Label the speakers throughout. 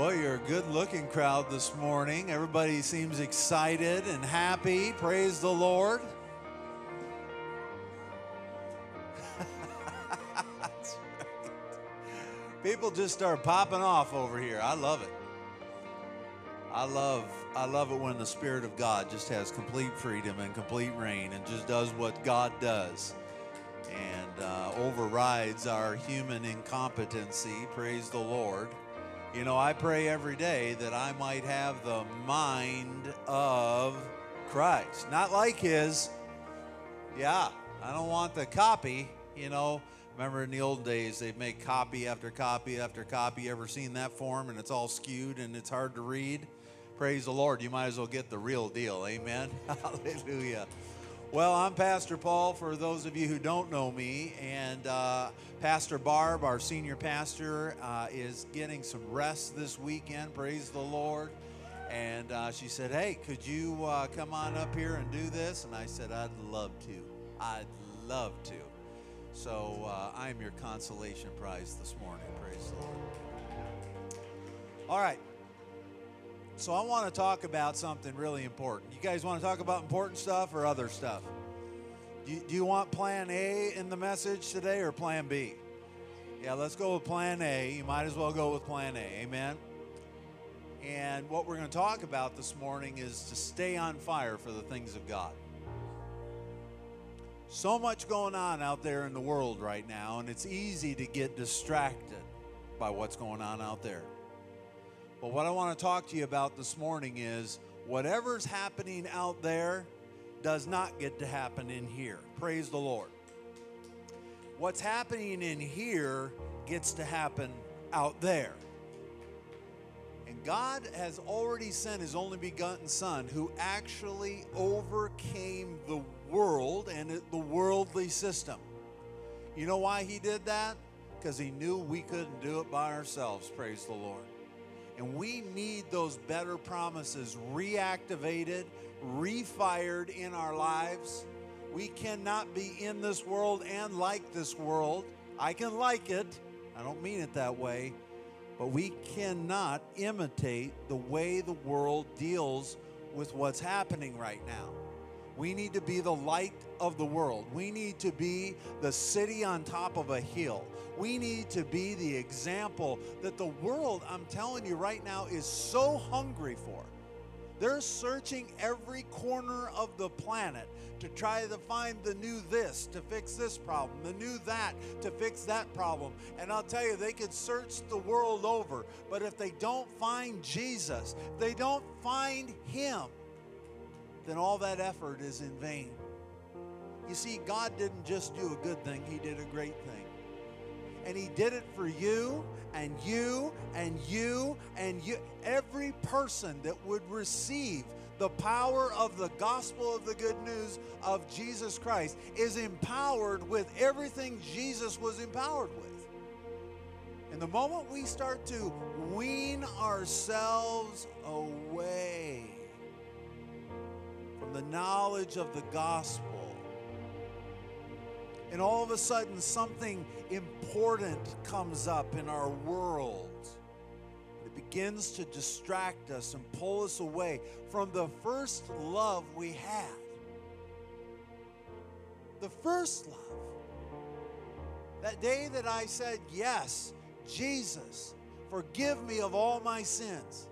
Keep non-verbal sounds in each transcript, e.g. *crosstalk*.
Speaker 1: Boy, you're a good looking crowd this morning. Everybody seems excited and happy. Praise the Lord. Right. *laughs* People just start popping off over here. I love it. I love I love it when the spirit of God just has complete freedom and complete reign and just does what God does and uh, overrides our human incompetency. Praise the Lord. You know, I pray every day that I might have the mind of Christ, not like his. Yeah, I don't want the copy. You know, remember in the old days, they'd make copy after copy after copy. You Ever seen that form? And it's all skewed and it's hard to read. Praise the Lord. You might as well get the real deal. Amen. *laughs* Hallelujah. Well, I'm Pastor Paul, for those of you who don't know me, and uh, Pastor Barb, our senior pastor, uh, is getting some rest this weekend. Praise the Lord. And uh, she said, Hey, could you uh, come on up here and do this? And I said, I'd love to. I'd love to. So uh, I'm your consolation prize this morning. Praise the Lord. All right. So I want to talk about something really important. You guys want to talk about important stuff or other stuff? Do you, do you want plan A in the message today or plan B? Yeah, let's go with plan A. You might as well go with plan A. Amen. And what we're going to talk about this morning is to stay on fire for the things of God. So much going on out there in the world right now, and it's easy to get distracted by what's going on out there. But what I want to talk to you about this morning is whatever's happening out there does not get to happen in here. Praise the Lord. What's happening in here gets to happen out there. And God has already sent his only begotten Son who actually overcame the world and the worldly system. You know why he did that? Because he knew we couldn't do it by ourselves. Praise the Lord. And we need those better promises reactivated, refired in our lives. We cannot be in this world and like this world. I can like it, I don't mean it that way, but we cannot imitate the way the world deals with what's happening right now. We need to be the light of the world. We need to be the city on top of a hill. We need to be the example that the world, I'm telling you right now, is so hungry for. They're searching every corner of the planet to try to find the new this to fix this problem, the new that to fix that problem. And I'll tell you, they could search the world over, but if they don't find Jesus, they don't find Him, then all that effort is in vain. You see, God didn't just do a good thing, He did a great thing. And He did it for you and you and you and you. Every person that would receive the power of the gospel of the good news of Jesus Christ is empowered with everything Jesus was empowered with. And the moment we start to wean ourselves away from the knowledge of the gospel, and all of a sudden something important comes up in our world. It begins to distract us and pull us away from the first love we had. The first love. That day that I said, Yes, Jesus, forgive me of all my sins.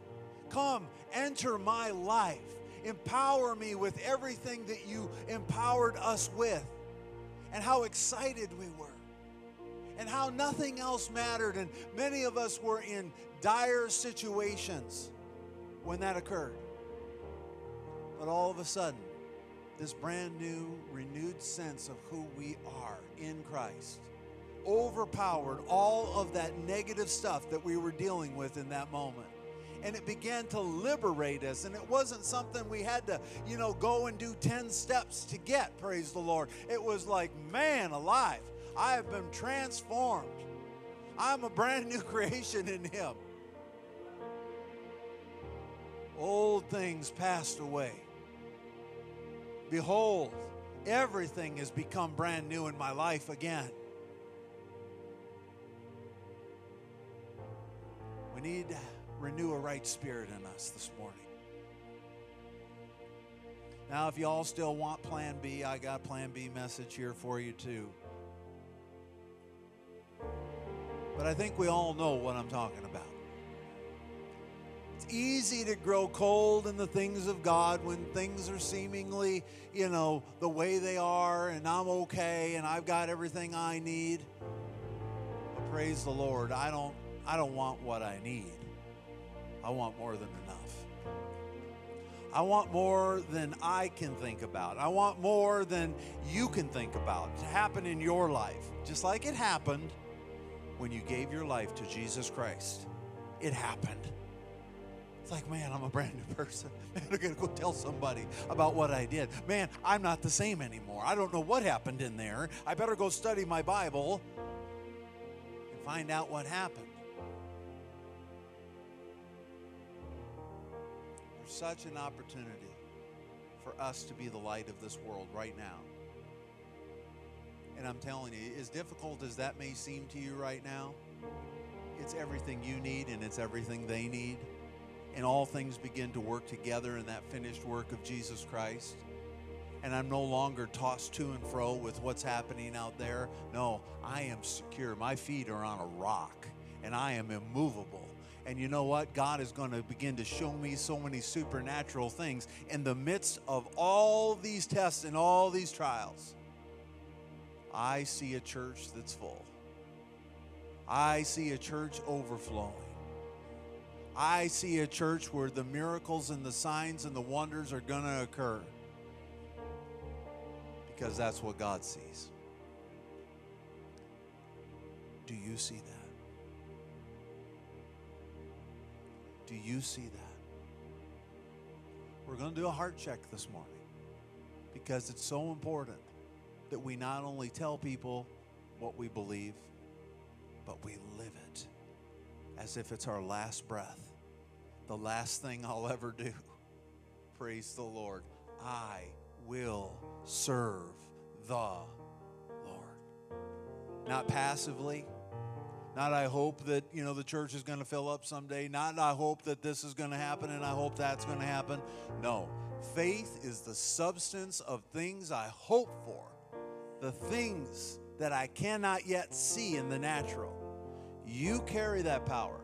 Speaker 1: Come, enter my life. Empower me with everything that you empowered us with and how excited we were and how nothing else mattered. And many of us were in dire situations when that occurred. But all of a sudden, this brand new, renewed sense of who we are in Christ overpowered all of that negative stuff that we were dealing with in that moment and it began to liberate us. And it wasn't something we had to, you know, go and do 10 steps to get, praise the Lord. It was like, man alive, I have been transformed. I'm a brand new *laughs* creation in Him. Old things passed away. Behold, everything has become brand new in my life again. We need renew a right spirit in us this morning. Now, if you all still want Plan B, I got Plan B message here for you too. But I think we all know what I'm talking about. It's easy to grow cold in the things of God when things are seemingly, you know, the way they are, and I'm okay, and I've got everything I need. But praise the Lord, I don't, I don't want what I need. I want more than enough. I want more than I can think about. I want more than you can think about to happen in your life, just like it happened when you gave your life to Jesus Christ. It happened. It's like, man, I'm a brand new *laughs* person. Man, I'm going to go tell somebody about what I did. Man, I'm not the same anymore. I don't know what happened in there. I better go study my Bible and find out what happened. Such an opportunity for us to be the light of this world right now. And I'm telling you, as difficult as that may seem to you right now, it's everything you need and it's everything they need. And all things begin to work together in that finished work of Jesus Christ. And I'm no longer tossed to and fro with what's happening out there. No, I am secure. My feet are on a rock and I am immovable. And you know what? God is going to begin to show me so many supernatural things in the midst of all these tests and all these trials. I see a church that's full. I see a church overflowing. I see a church where the miracles and the signs and the wonders are going to occur because that's what God sees. Do you see that? Do you see that? We're going to do a heart check this morning because it's so important that we not only tell people what we believe, but we live it as if it's our last breath, the last thing I'll *laughs* ever do. Praise the Lord. I will serve the Lord. Not passively. Not I hope that, you know, the church is going to fill up someday. Not I hope that this is going to happen and I hope that's going to happen. No. Faith is the substance of things I hope for the things that I cannot yet see in the natural. You carry that power,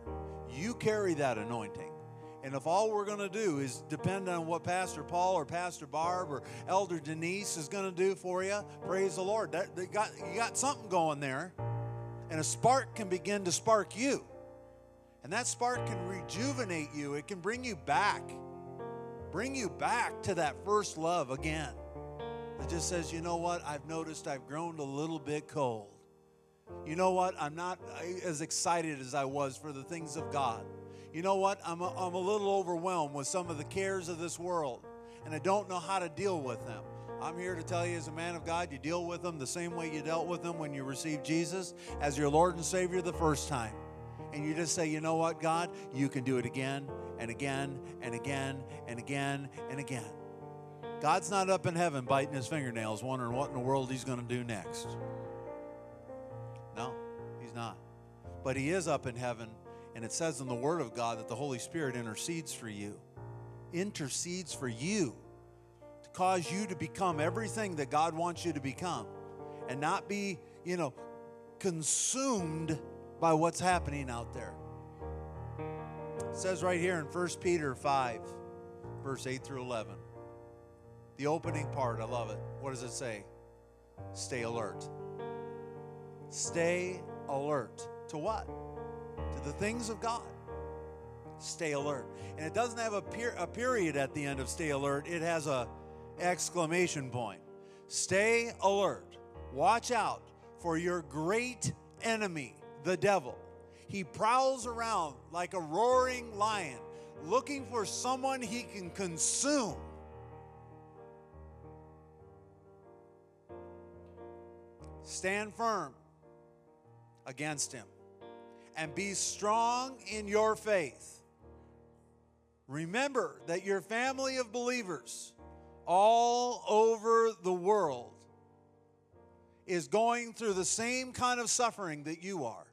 Speaker 1: you carry that anointing. And if all we're going to do is depend on what Pastor Paul or Pastor Barb or Elder Denise is going to do for you, praise the Lord. That, got, you got something going there. And a spark can begin to spark you. And that spark can rejuvenate you, it can bring you back, bring you back to that first love again. It just says, you know what? I've noticed I've grown a little bit cold. You know what? I'm not as excited as I was for the things of God. You know what? I'm a, I'm a little overwhelmed with some of the cares of this world, and I don't know how to deal with them. I'm here to tell you, as a man of God, you deal with them the same way you dealt with them when you received Jesus as your Lord and Savior the first time. And you just say, you know what, God? You can do it again and again and again and again and again. God's not up in heaven biting his fingernails, wondering what in the world he's going to do next. No, he's not. But he is up in heaven, and it says in the Word of God that the Holy Spirit intercedes for you. Intercedes for you cause you to become everything that God wants you to become and not be, you know, consumed by what's happening out there. It says right here in 1 Peter 5, verse 8 through 11. The opening part, I love it. What does it say? Stay alert. Stay alert. To what? To the things of God. Stay alert. And it doesn't have a, per- a period at the end of stay alert, it has a exclamation point. Stay alert. Watch out for your great enemy, the devil. He prowls around like a roaring lion, looking for someone he can consume. Stand firm against him and be strong in your faith. Remember that your family of believers all over the world is going through the same kind of suffering that you are.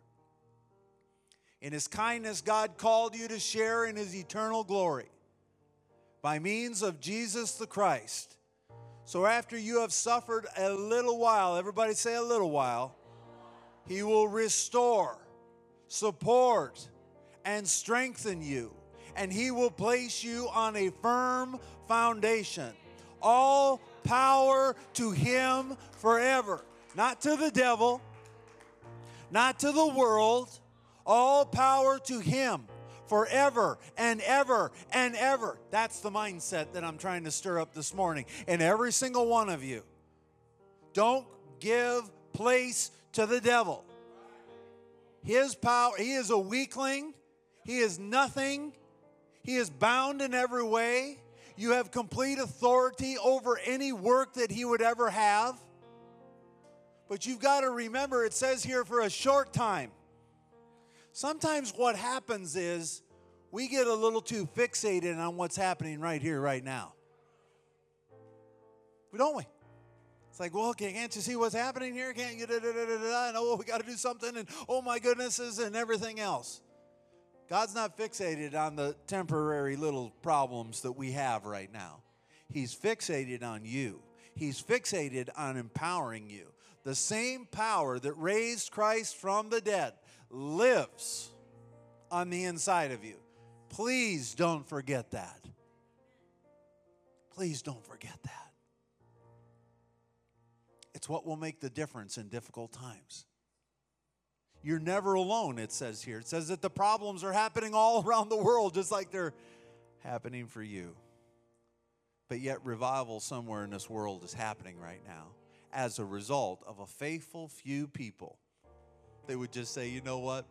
Speaker 1: In his kindness, God called you to share in his eternal glory by means of Jesus the Christ. So after you have suffered a little while, everybody say a little while, he will restore, support, and strengthen you, and he will place you on a firm foundation. All power to him forever, not to the devil, not to the world, all power to him forever and ever and ever. That's the mindset that I'm trying to stir up this morning in every single one of you. Don't give place to the devil. His power, he is a weakling, he is nothing, he is bound in every way. You have complete authority over any work that he would ever have. But you've got to remember, it says here for a short time. Sometimes what happens is we get a little too fixated on what's happening right here, right now. Don't we? It's like, well, can't you see what's happening here? Can't you? Da, da, da, da, da, and oh, we got to do something, and oh my goodnesses, and everything else. God's not fixated on the temporary little problems that we have right now. He's fixated on you. He's fixated on empowering you. The same power that raised Christ from the dead lives on the inside of you. Please don't forget that. Please don't forget that. It's what will make the difference in difficult times. You're never alone, it says here. It says that the problems are happening all *laughs* around the world, just like they're happening for you. But yet, revival somewhere in this world is happening right now as a result of a faithful few people. They would just say, you know what?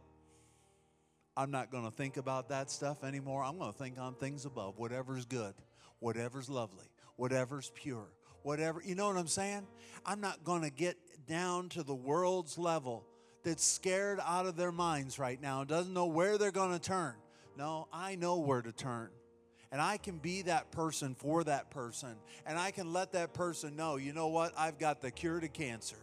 Speaker 1: I'm not going to think about that stuff anymore. I'm going to think on things above, whatever's good, whatever's lovely, whatever's pure, whatever. You know what I'm saying? I'm not going to get down to the world's level that's scared out of their minds right now doesn't know where they're going to turn. No, I know where to turn. And I can be that person for that person. And I can let that person know, you know what? I've got the cure to cancer.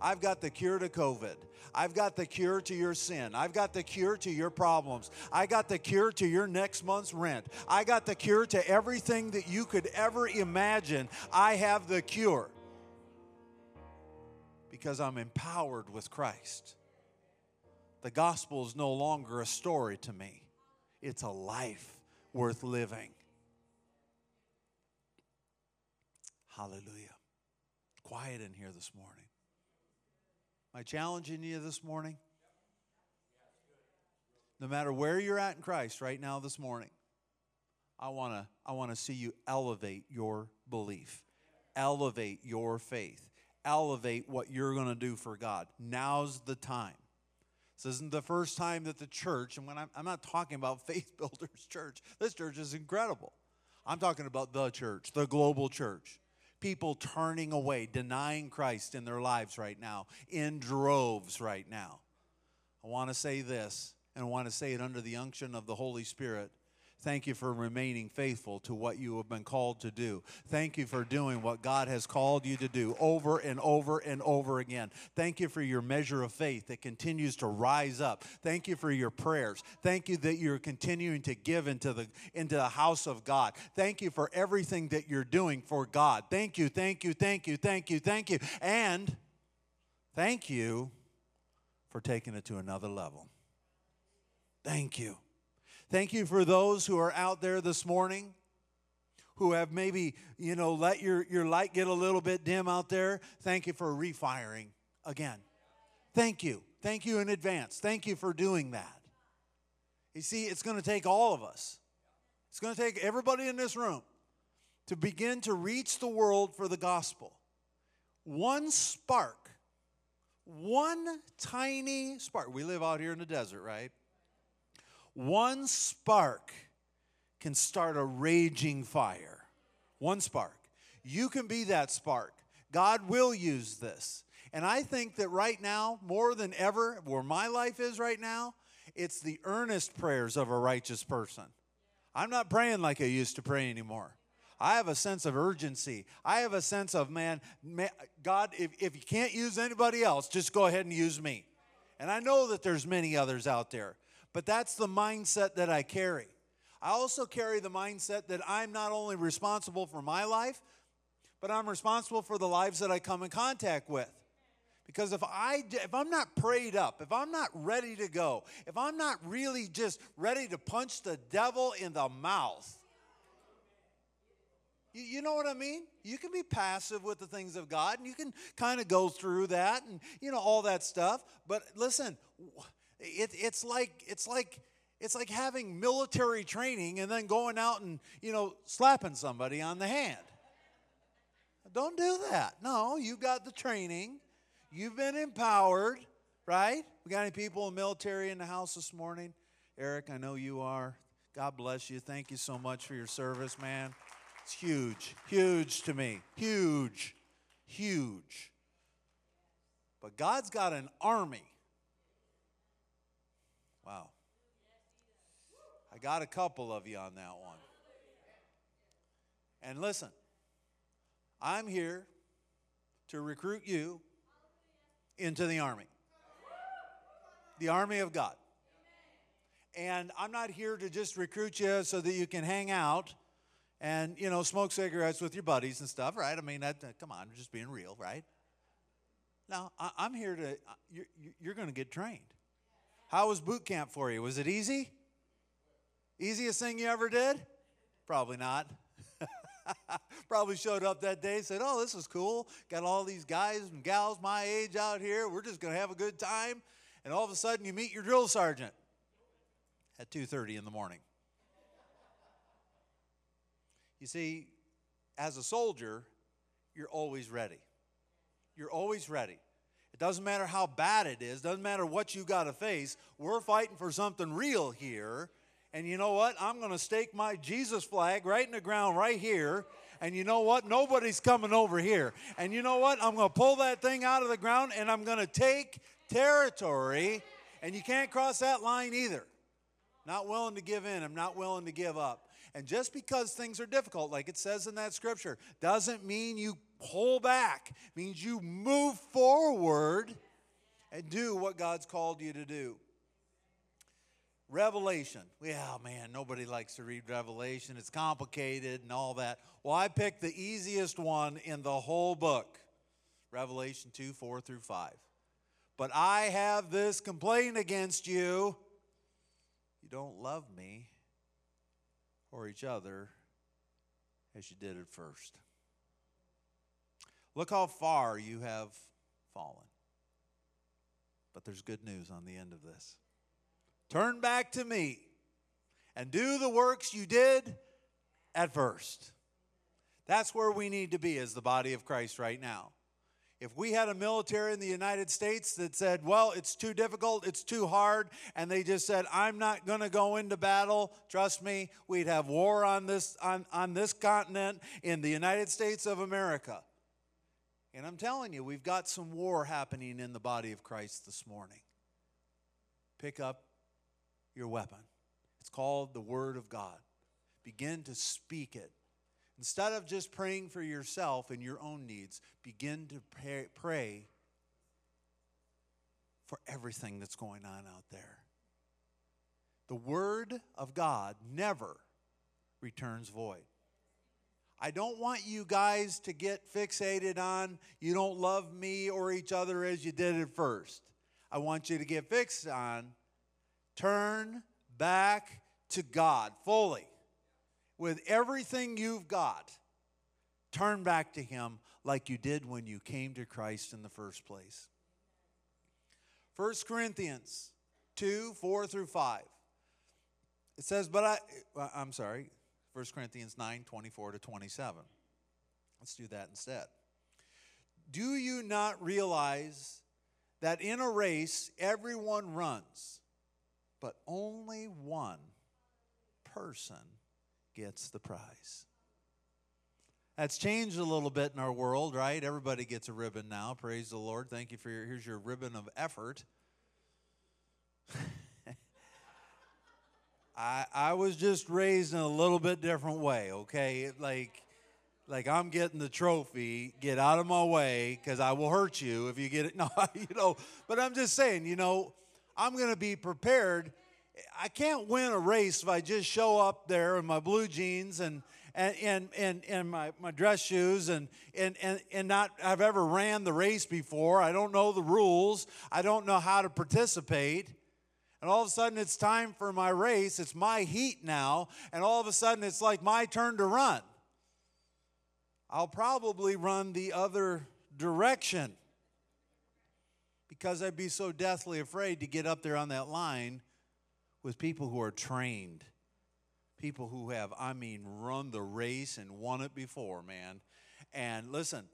Speaker 1: I've got the cure to COVID. I've got the cure to your sin. I've got the cure to your problems. I got the cure to your next month's rent. I got the cure to everything that you could ever imagine. I have the cure because I'm empowered with Christ. The gospel is no longer a story to me, it's a life worth living. Hallelujah. Quiet in here this morning. Am I challenging you this morning? No matter where you're at in Christ right now this morning, I want to I want to see you elevate your belief, elevate your faith, elevate what you're going to do for God. Now's the time. This isn't the first time that the church, and when I'm, I'm not talking about *laughs* Faith Builders Church, this church is incredible. I'm talking about the church, the global church. People turning away, denying Christ in their lives right now, in droves right now. I want to say this, and I want to say it under the unction of the Holy Spirit. Thank you for remaining faithful to what you have been called to do. Thank you for doing what God has called you to do over and over and over again. Thank you for your measure of faith that continues to rise up. Thank you for your prayers. Thank you that you're continuing to give into the into the house of God. Thank you for everything that you're doing for God. Thank you, thank you, thank you, thank you, thank you. And thank you for taking it to another level. Thank you. Thank you for those who are out there this morning who have maybe, you know, let your, your light get a little bit dim out there. Thank you for refiring again. Thank you. Thank you in advance. Thank you for doing that. You see, it's going to take all of us, it's going to take everybody in this room to begin to reach the world for the gospel. One spark, one tiny spark. We live out here in the desert, right? One spark can start a raging fire. One spark. You can be that spark. God will use this. And I think that right now, more than ever, where my life is right now, it's the earnest prayers of a righteous person. I'm not praying like I used to pray anymore. I have a sense of urgency. I have a sense of, man, man God, if, if you can't use anybody else, just go ahead and use me. And I know that there's many others out there. But that's the mindset that I carry. I also carry the mindset that I'm not only responsible for my life, but I'm responsible for the lives that I come in contact with. Because if I if I'm not prayed up, if I'm not ready to go, if I'm not really just ready to punch the devil in the mouth, you, you know what I mean? You can be passive with the things of God, and you can kind of go through that, and you know all that stuff. But listen, it, it's like it's like it's like having military training and then going out and you know slapping somebody on the hand. Don't do that. No, you got the training. You've been empowered, right? We got any people in the military in the house this morning? Eric, I know you are. God bless you. Thank you so much for your service, man. It's huge, huge to me. Huge, huge. But God's got an army. Wow. I got a couple of you on that one. And listen, I'm here to recruit you into the army, the army of God. And I'm not here to just recruit you so that you can hang out and, you know, smoke cigarettes with your buddies and stuff, right? I mean, that, come on, just being real, right? Now, I, am here to, you're, you're going to get trained. How was boot camp for you? Was it easy? Easiest thing you ever did? Probably not. *laughs* Probably showed up that day said, "Oh, this is cool. Got all these guys and gals my age out here. We're just going to have a good time." And all of a sudden you meet your drill sergeant at 2:30 in the morning. You see, as a soldier, you're always ready. You're always ready. It doesn't matter how bad it is, doesn't matter what you got to face. We're fighting for something real here and you know what? I'm going to stake my Jesus flag right in the ground right here. And you know what? Nobody's coming over here. And you know what? I'm going to pull that thing out of the ground and I'm going to take territory. And you can't cross that line either. Not willing to give in. I'm not willing to give up. And just because things are difficult, like it says in that scripture, doesn't mean you pull back. It means you move forward and do what God's called you to do. Revelation. Yeah, man, nobody likes to read Revelation. It's complicated and all that. Well, I picked the easiest one in the whole book Revelation 2 4 through 5. But I have this complaint against you. You don't love me or each other as you did at first. Look how far you have fallen. But there's good news on the end of this. Turn back to me and do the works you did at first. That's where we need to be as the body of Christ right now. If we had a military in the United States that said, well, it's too difficult, it's too hard, and they just said, I'm not going to go into battle, trust me, we'd have war on this, on, on this continent in the United States of America. And I'm telling you, we've got some war happening in the body of Christ this morning. Pick up your weapon. It's called the Word of God. Begin to speak it. Instead of just praying for yourself and your own needs, begin to pray, for everything that's going on out there. The Word of God never returns void. I don't want you guys to get fixated on you don't love me or each other as you did at first. I want you to get fixed on Turn back to God fully. With everything you've got, turn back to Him like you did when you came to Christ in the first place. 1 Corinthians 2 4 through 5. It says, but I, uh, I'm sorry, 1 Corinthians 9 24 to 27. Let's do that instead. Do you not realize that in a race everyone runs? but only one person gets the prize. That's changed a little bit in our world, right? Everybody gets a ribbon now. Praise the Lord. Thank you for your here's your ribbon of effort. I I was just raised in a little bit different way, okay? Like like I'm getting the trophy, get out of my way cuz I will hurt you if you get it. *laughs* No, you know, but I'm just saying, you know, I'm going to be prepared I can't win a race if I just show up there in my blue jeans and and and and, and my, my dress shoes and, and and and not have ever ran the race before. I don't know the rules. I don't know how to participate. And all of a sudden it's time for my race. It's my heat now, and all of a sudden it's like my turn to run. I'll probably run the other direction because I'd be so deathly afraid to get up there on that line with people who are trained, people who have, I mean, run the race and won it before, man. And listen,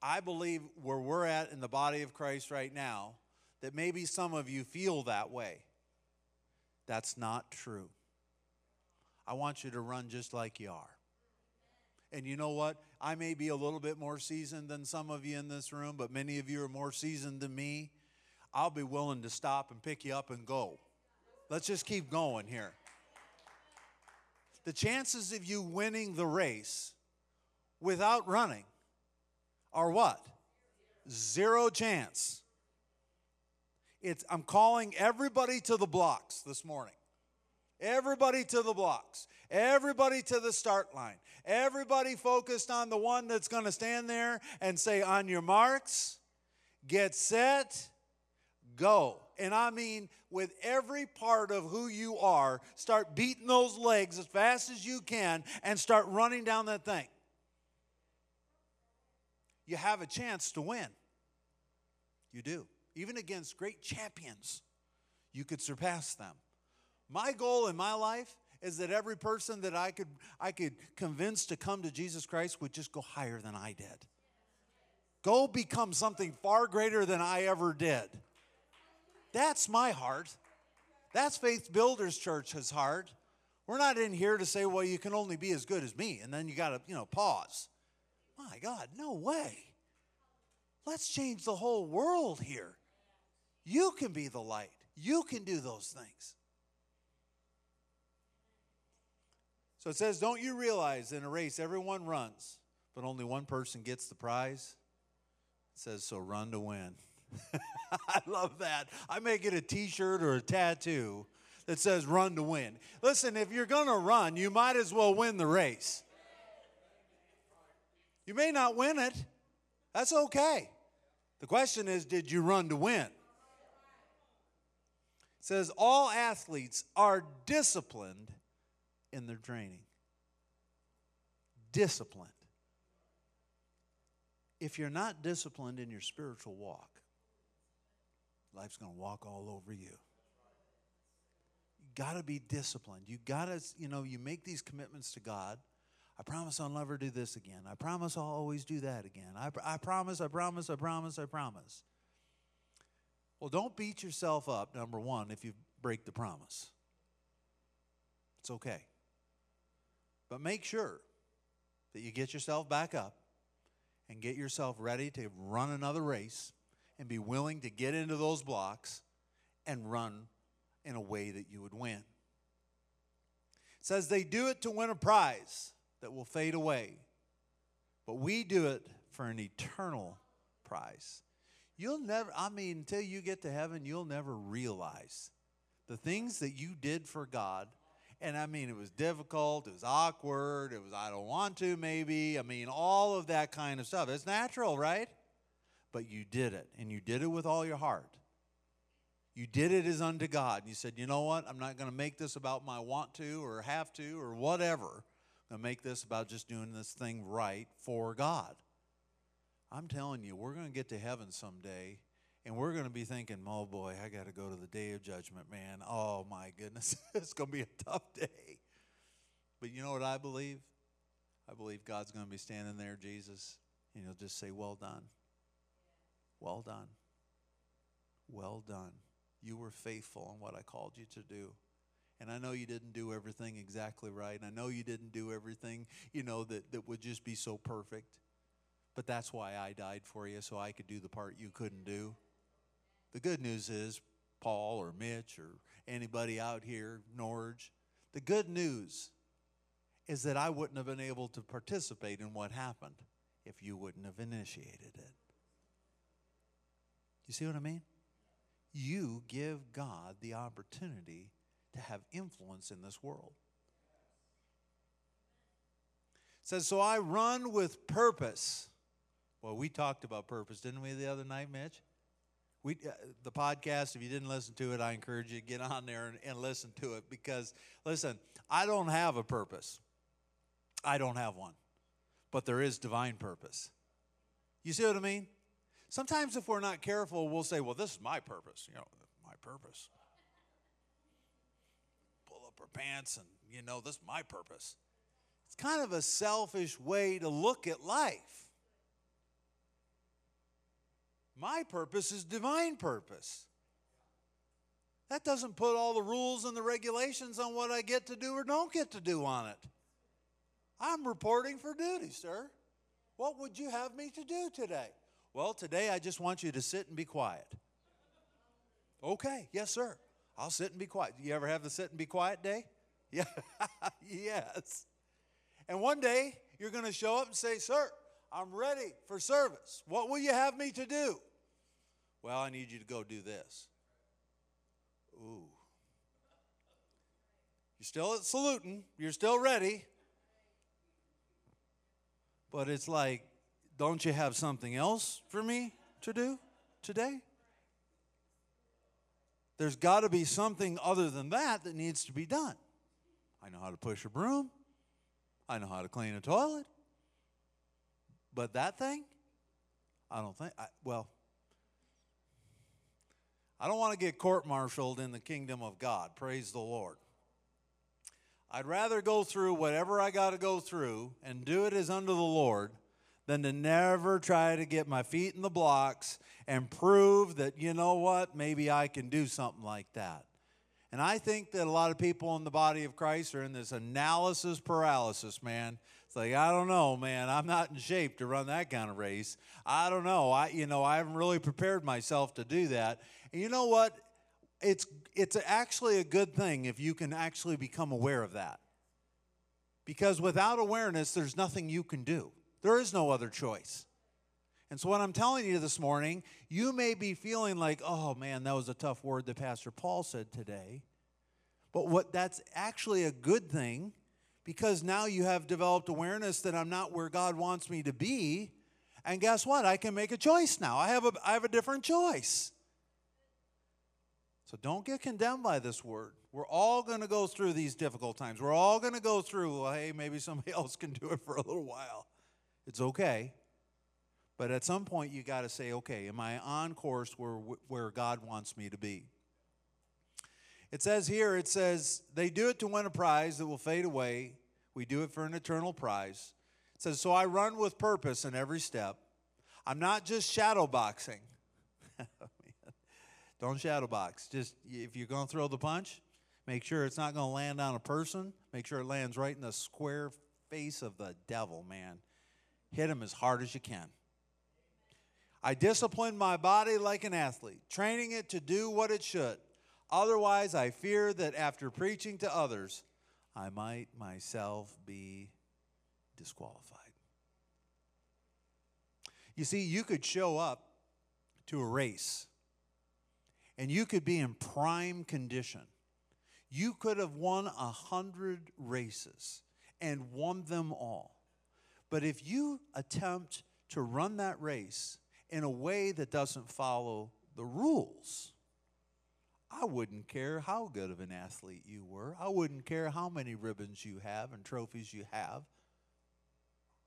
Speaker 1: I believe where we're at in the body of Christ right now, that maybe some of you feel that way. That's not true. I want you to run just like you are. And you know what? I may be a little bit more seasoned than some of you in this room, but many of you are more seasoned than me. I'll be willing to stop and pick you up and go. Let's just keep going here. The chances of you winning the race without running are what? Zero chance. It's, I'm calling everybody to the blocks this morning. Everybody to the blocks. Everybody to the start line. Everybody focused on the one that's going to stand there and say, On your marks, get set, go. And I mean, with every part of who you are, start beating those legs as fast as you can and start running down that thing. You have a chance to win. You do. Even against great champions, you could surpass them. My goal in my life is that every person that I could I could convince to come to Jesus Christ would just go higher than I did. Go become something far greater than I ever did. That's my heart. That's Faith Builders Church's heart. We're not in here to say, well, you can only be as good as me, and then you got to, you know, pause. My God, no way. Let's change the whole world here. You can be the light, you can do those things. So it says, Don't you realize in a race everyone runs, but only one person gets the prize? It says, So run to win. *laughs* I love that. I may get a t shirt or a tattoo that says run to win. Listen, if you're going to run, you might as well win the race. You may not win it, that's okay. The question is, did you run to win? Says all athletes are disciplined in their training. Disciplined. If you're not disciplined in your spiritual walk, life's going to walk all over you. You got to be disciplined. You got to, you know, you make these commitments to God. I promise I'll never do this again. I promise I'll always do that again. I, I promise, I promise, I promise, I promise. Well, don't beat yourself up, number one, if you break the promise. It's okay. But make sure that you get yourself back up and get yourself ready to run another race and be willing to get into those blocks and run in a way that you would win. It says they do it to win a prize that will fade away, but we do it for an eternal prize. You'll never, I mean, until you get to heaven, you'll never realize the things that you did for God. And I mean, it was difficult, it was awkward, it was, I don't want to, maybe. I mean, all of that kind of stuff. It's natural, right? but you did it, and you did it with all your heart. You did it as unto God. And you said, you know what? I'm not going to make this about my want to or have to or whatever. I'm going to make this about just doing this thing right for God. I'm telling you, we're going to get to heaven someday, and we're going to be thinking, oh boy, I got to go to the day of judgment, man. Oh my goodness, *laughs* it's going to be a tough day. But you know what I believe? I believe God's going to be standing there, Jesus, and he'll just say, well done. Well done. Well done. You were faithful in what I called you to do. And I know you didn't do everything exactly right. And I know you didn't do everything, you know, that, that would just be so perfect. But that's why I died for you, so I could do the part you couldn't do. The good news is, Paul or Mitch or anybody out here, Norge, the good news is that I wouldn't have been able to participate in what happened if you wouldn't have initiated it. You see what I mean? You give God the opportunity to have influence in this world. It says, So I run with purpose. Well, we talked about purpose, didn't we, the other night, Mitch? We, uh, the podcast, if you didn't listen to it, I encourage you to get on there and, and listen to it because, listen, I don't have a purpose. I don't have one. But there is divine purpose. You see what I mean? Sometimes if we're not careful, we'll say, well, this is my purpose. You know, my purpose. Pull up our pants and, you know, this is my purpose. It's kind of a selfish way to look at life. My purpose is divine purpose. That doesn't put all the rules and the regulations on what I get to do or don't get to do on it. I'm reporting for duty, sir. What would you have me to do today? Well, today I just want you to sit and be quiet. Okay, yes, sir. I'll sit and be quiet. You ever have the sit and be quiet day? Yeah, *laughs* yes. And one day you're going to show up and say, Sir, I'm ready for service. What will you have me to do? Well, I need you to go do this. Ooh. You're still at saluting, you're still ready. But it's like, don't you have something else for me to do today? There's got to be something other than that that needs to be done. I know how to push a broom. I know how to clean a toilet. But that thing, I don't think, I, well, I don't want to get court martialed in the kingdom of God. Praise the Lord. I'd rather go through whatever I got to go through and do it as unto the Lord than to never try to get my feet in the blocks and prove that, you know what, maybe I can do something like that. And I think that a lot of people in the body of Christ are in this analysis paralysis, man. Like, I don't know, man. I'm not in shape to run that kind of race. I don't know. I you know, I haven't really prepared myself to do that. And you know what? It's it's actually a good thing if you can actually become aware of that. Because without awareness, there's nothing you can do. There is no other choice. And so, what I'm telling you this morning, you may be feeling like, oh man, that was a tough word that Pastor Paul said today. But what that's actually a good thing because now you have developed awareness that I'm not where God wants me to be. And guess what? I can make a choice now. I have a, I have a different choice. So don't get condemned by this word. We're all going to go through these difficult times. We're all going to go through, well, hey, maybe somebody *laughs* else can do it for a little while. It's okay. But at some point, you got to say, okay, am I on course where, where God wants me to be? It says here, it says, they do it to win a prize that will fade away. We do it for an eternal prize. It says, so I run with purpose in every step. I'm not just shadow boxing. *laughs* Don't shadow box. Just if you're going to throw the punch, make sure it's not going to land on a person. Make sure it lands right in the square face of the devil, man. Hit him as hard as you can. I discipline my body like an athlete, training it to do what it should. Otherwise, I fear that after preaching to others, I might myself be disqualified. You see, you could show up to a race and you could be in prime condition. You could have won a hundred races and won them all. But if you attempt to run that race in a way that doesn't follow the rules, I wouldn't care how good of an athlete you were. I wouldn't care how many ribbons you have and trophies you have.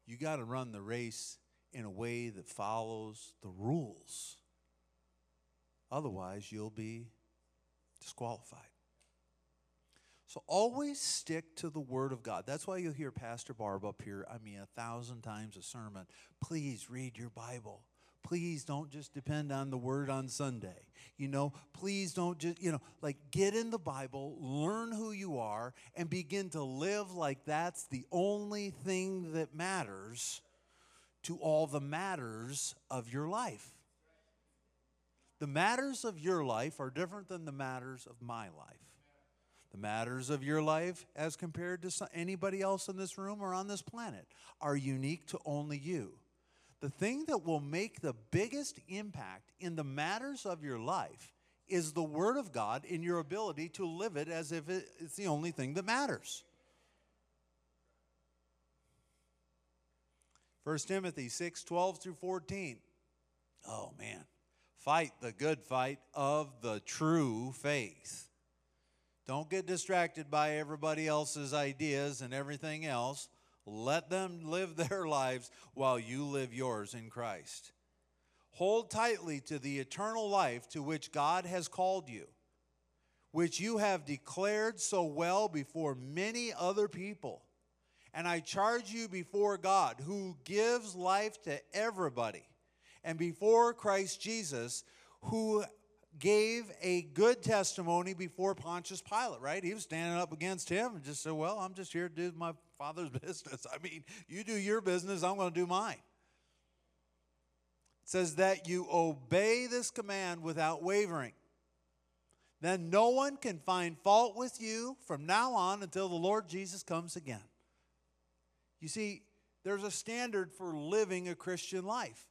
Speaker 1: You got to run the race in a way that follows the rules. Otherwise, you'll be disqualified. So always stick to the Word of God. That's why you'll hear Pastor Barb up here, I mean, a thousand times a sermon. Please read your Bible. Please don't just depend on the Word on Sunday. You know, please don't just, you know, like get in the Bible, learn who you are, and begin to live like that's the only thing that matters to all the matters of your life. The matters of your life are different than the matters of my life. The matters of your life, as compared to anybody else in this room or on this planet, are unique to only you. The thing that will make the biggest impact in the matters of your life is the Word of God in your ability to live it as if it's the only thing that matters. 1 Timothy 6 12 through 14. Oh, man. Fight the good fight of the true faith. Don't get distracted by everybody else's ideas and everything else. Let them live *laughs* their lives while you live yours in Christ. Hold tightly to the eternal life to which God has called you, which you have declared so well before many other people. And I charge you before God, who gives life to everybody, and before Christ Jesus, who gave a good testimony before Pontius Pilate, right? He was standing up against him and just said, Well, I'm just here to do my father's *laughs* business. I mean, you do your business, I'm going to do mine. It says that you obey this command without wavering. Then no one can find fault with you from now on until the Lord Jesus comes again. You see, there's a standard for living a Christian life.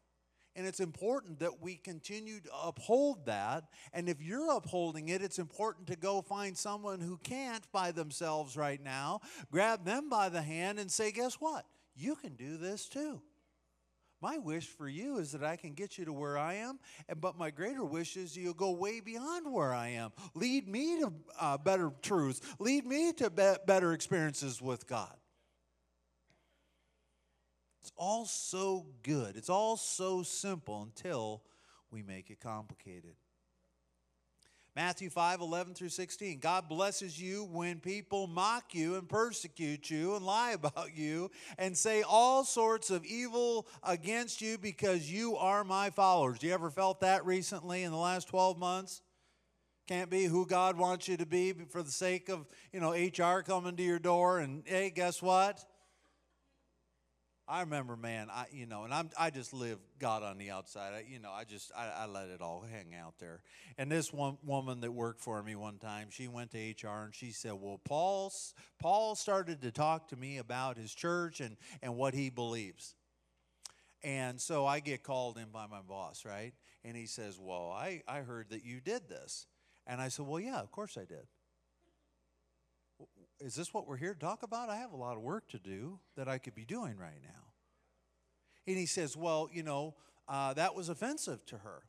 Speaker 1: And it's important that we continue to uphold that. And if you're upholding it, it's important to go find someone who can't by themselves right now, grab them by the hand and say, Guess what? You can do this too. My wish for you is that I can get you to where I am, and but my greater wish is you'll go way beyond where I am. Lead me to uh, better truths. Lead me to be- better experiences with God. It's all so good. It's all so simple until we make it complicated. Matthew 5 11 through 16. God blesses you when people mock you and persecute you and lie about you and say all sorts of evil against you because you are my followers. Do you ever felt that recently in the last 12 months? Can't be who God wants you to be for the sake of, you know, HR coming to your door and, hey, guess what? I remember, man, I you know, and I'm I just live God on the outside. I, you know, I just I, I let it all hang out there. And this one woman that worked for me one time, she went to HR and she said, "Well, Paul Paul started to talk to me about his church and and what he believes." And so I get called in by my boss, right? And he says, "Well, I I heard that you did this." And I said, "Well, yeah, of course I did." Is this what we're here to talk about? I have a lot of work to do that I could be doing right now. And he says, Well, you know, uh, that was offensive to her.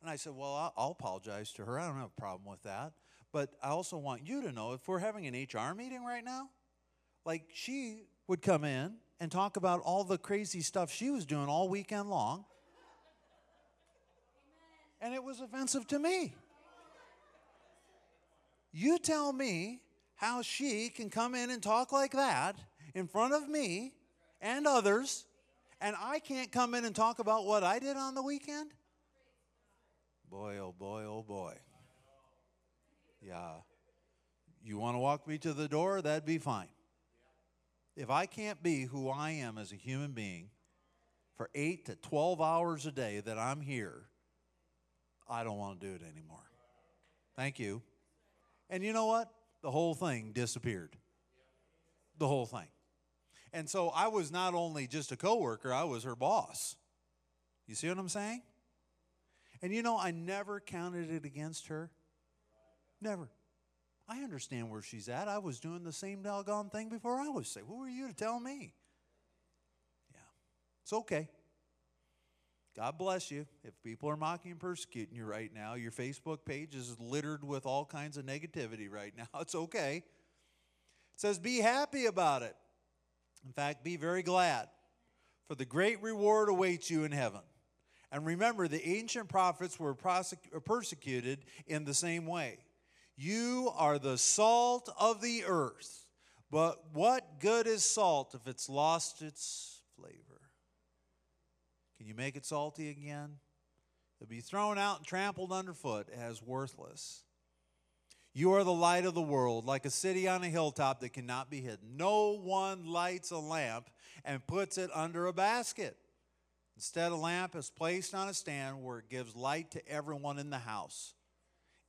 Speaker 1: And I said, Well, I'll, I'll apologize to her. I don't have a problem with that. But I also want you to know if we're having an HR meeting right now, like she would come in and talk about all the crazy stuff she was doing all weekend long. And it was offensive to me. You tell me how she can come in and talk like that in front of me and others, and I can't come in and talk about what I did on the weekend? Boy, oh boy, oh boy. Yeah. You want to walk me to the door? That'd be fine. If I can't be who I am as a human being for 8 to 12 hours a day that I'm here, I don't want to do it anymore. Thank you. And you know what? The whole thing disappeared. The whole thing. And so I was not only just a coworker, I was her boss. You see what I'm saying? And you know, I never counted it against her. Never. I understand where she's at. I was doing the same doggone thing before I was saved. Who are you to tell me? Yeah. It's okay. God bless you. If people are mocking and persecuting you right now, your Facebook page is littered with all kinds of negativity right now. *laughs* It's okay. It says, be happy about it. In fact, be very glad, for the great reward awaits you in heaven. And remember, the ancient prophets were uh, persecuted in the same way. You are the salt of the earth, but what good is salt if it's lost its flavor? Can you make it salty again? It'll be thrown out and trampled underfoot as worthless. You are the light of the world, like a city on a hilltop that cannot be hidden. No one lights a lamp and puts it under a basket. Instead, a lamp is placed on a stand where it gives light to everyone in the house.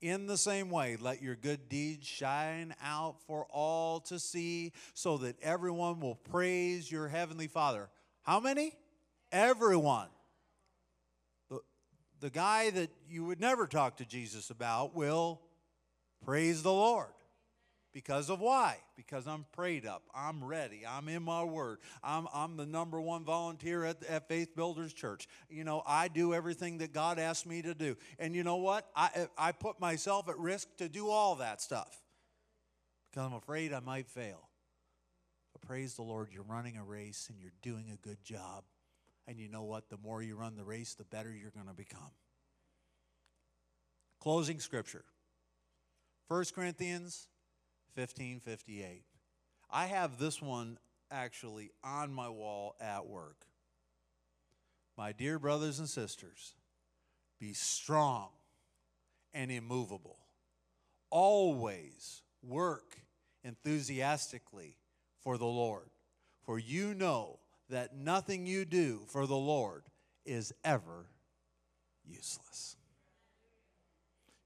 Speaker 1: In the same way, let your good deeds shine out for all to see, so that everyone will praise your heavenly Father. How many? Everyone. The, the guy that you would never talk to Jesus about will praise the Lord. Because of why? Because I'm prayed up. I'm ready. I'm in my word. I'm, I'm the number one volunteer at, at Faith Builders Church. You know, I do everything that God asked me to do. And you know what? I, I put myself at risk to do all that stuff because I'm afraid I might fail. But praise the Lord, you're running a race and you're doing a good job. And you know what? The more you run the race, the better you're going to become. Closing scripture 1 Corinthians 1558. I have this one actually on my wall at work. My dear brothers and sisters, be strong and immovable. Always work enthusiastically for the Lord, for you know that nothing you do for the Lord is ever useless.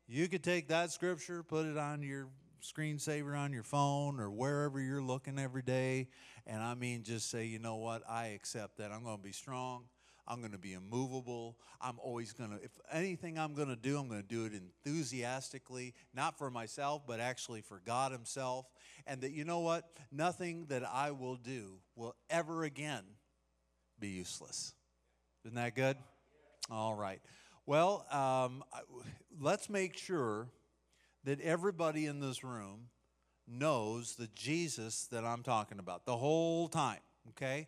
Speaker 1: You could take that scripture, put it on your screensaver on your phone or wherever you're looking every day. And I mean, just say, you know what? I accept that. I'm going to be strong. I'm going to be immovable. I'm always going to, if anything I'm going to do, I'm going to do it enthusiastically, not for myself, but actually for God Himself. And that, you know what? Nothing that I will do will ever again be useless. Isn't that good? All right. Well, um, let's make sure that everybody in this room knows the Jesus that I'm talking about the whole time, okay?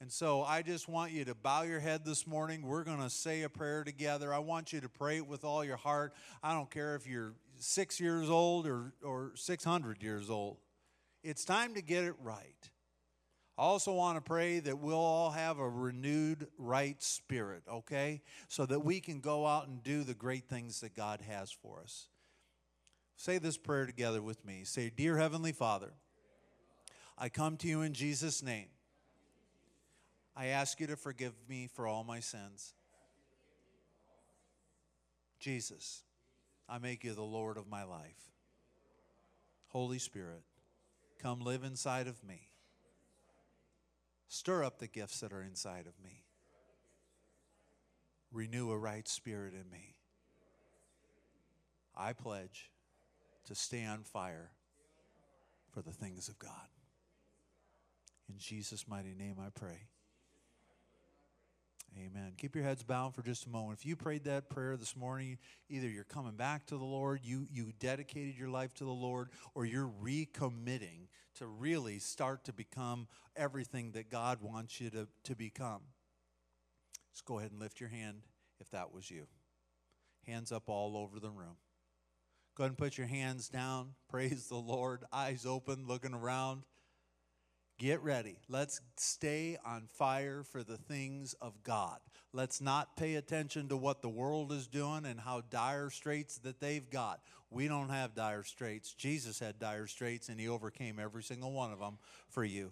Speaker 1: And so I just want you to bow your head this morning. We're going to say a prayer together. I want you to pray it with all your heart. I don't care if you're six years old or, or 600 years old. It's time to get it right. I also want to pray that we'll all have a renewed right spirit, okay? So that we can go out and do the great things that God has for us. Say this prayer together with me. Say, Dear Heavenly Father, I come to you in Jesus' name. I ask you to forgive me for all my sins. Jesus, I make you the Lord of my life. Holy Spirit, come live inside of me. Stir up the gifts that are inside of me. Renew a right spirit in me. I pledge to stay on fire for the things of God. In Jesus' mighty name I pray. Amen. Keep your heads bowed for just a moment. If you prayed that prayer this morning, either you're coming back to the Lord, you, you dedicated your life to the Lord, or you're recommitting to really start to become everything that God wants you to, to become. Just go ahead and lift your hand if that was you. Hands up all over the room. Go ahead and put your hands down. *laughs* Praise the Lord. Eyes open, looking around. Get ready. Let's stay on fire for the things of God. Let's not pay attention to what the world is doing and how dire straits that they've got. We don't have dire straits. Jesus had dire straits and he overcame every single one of them for you.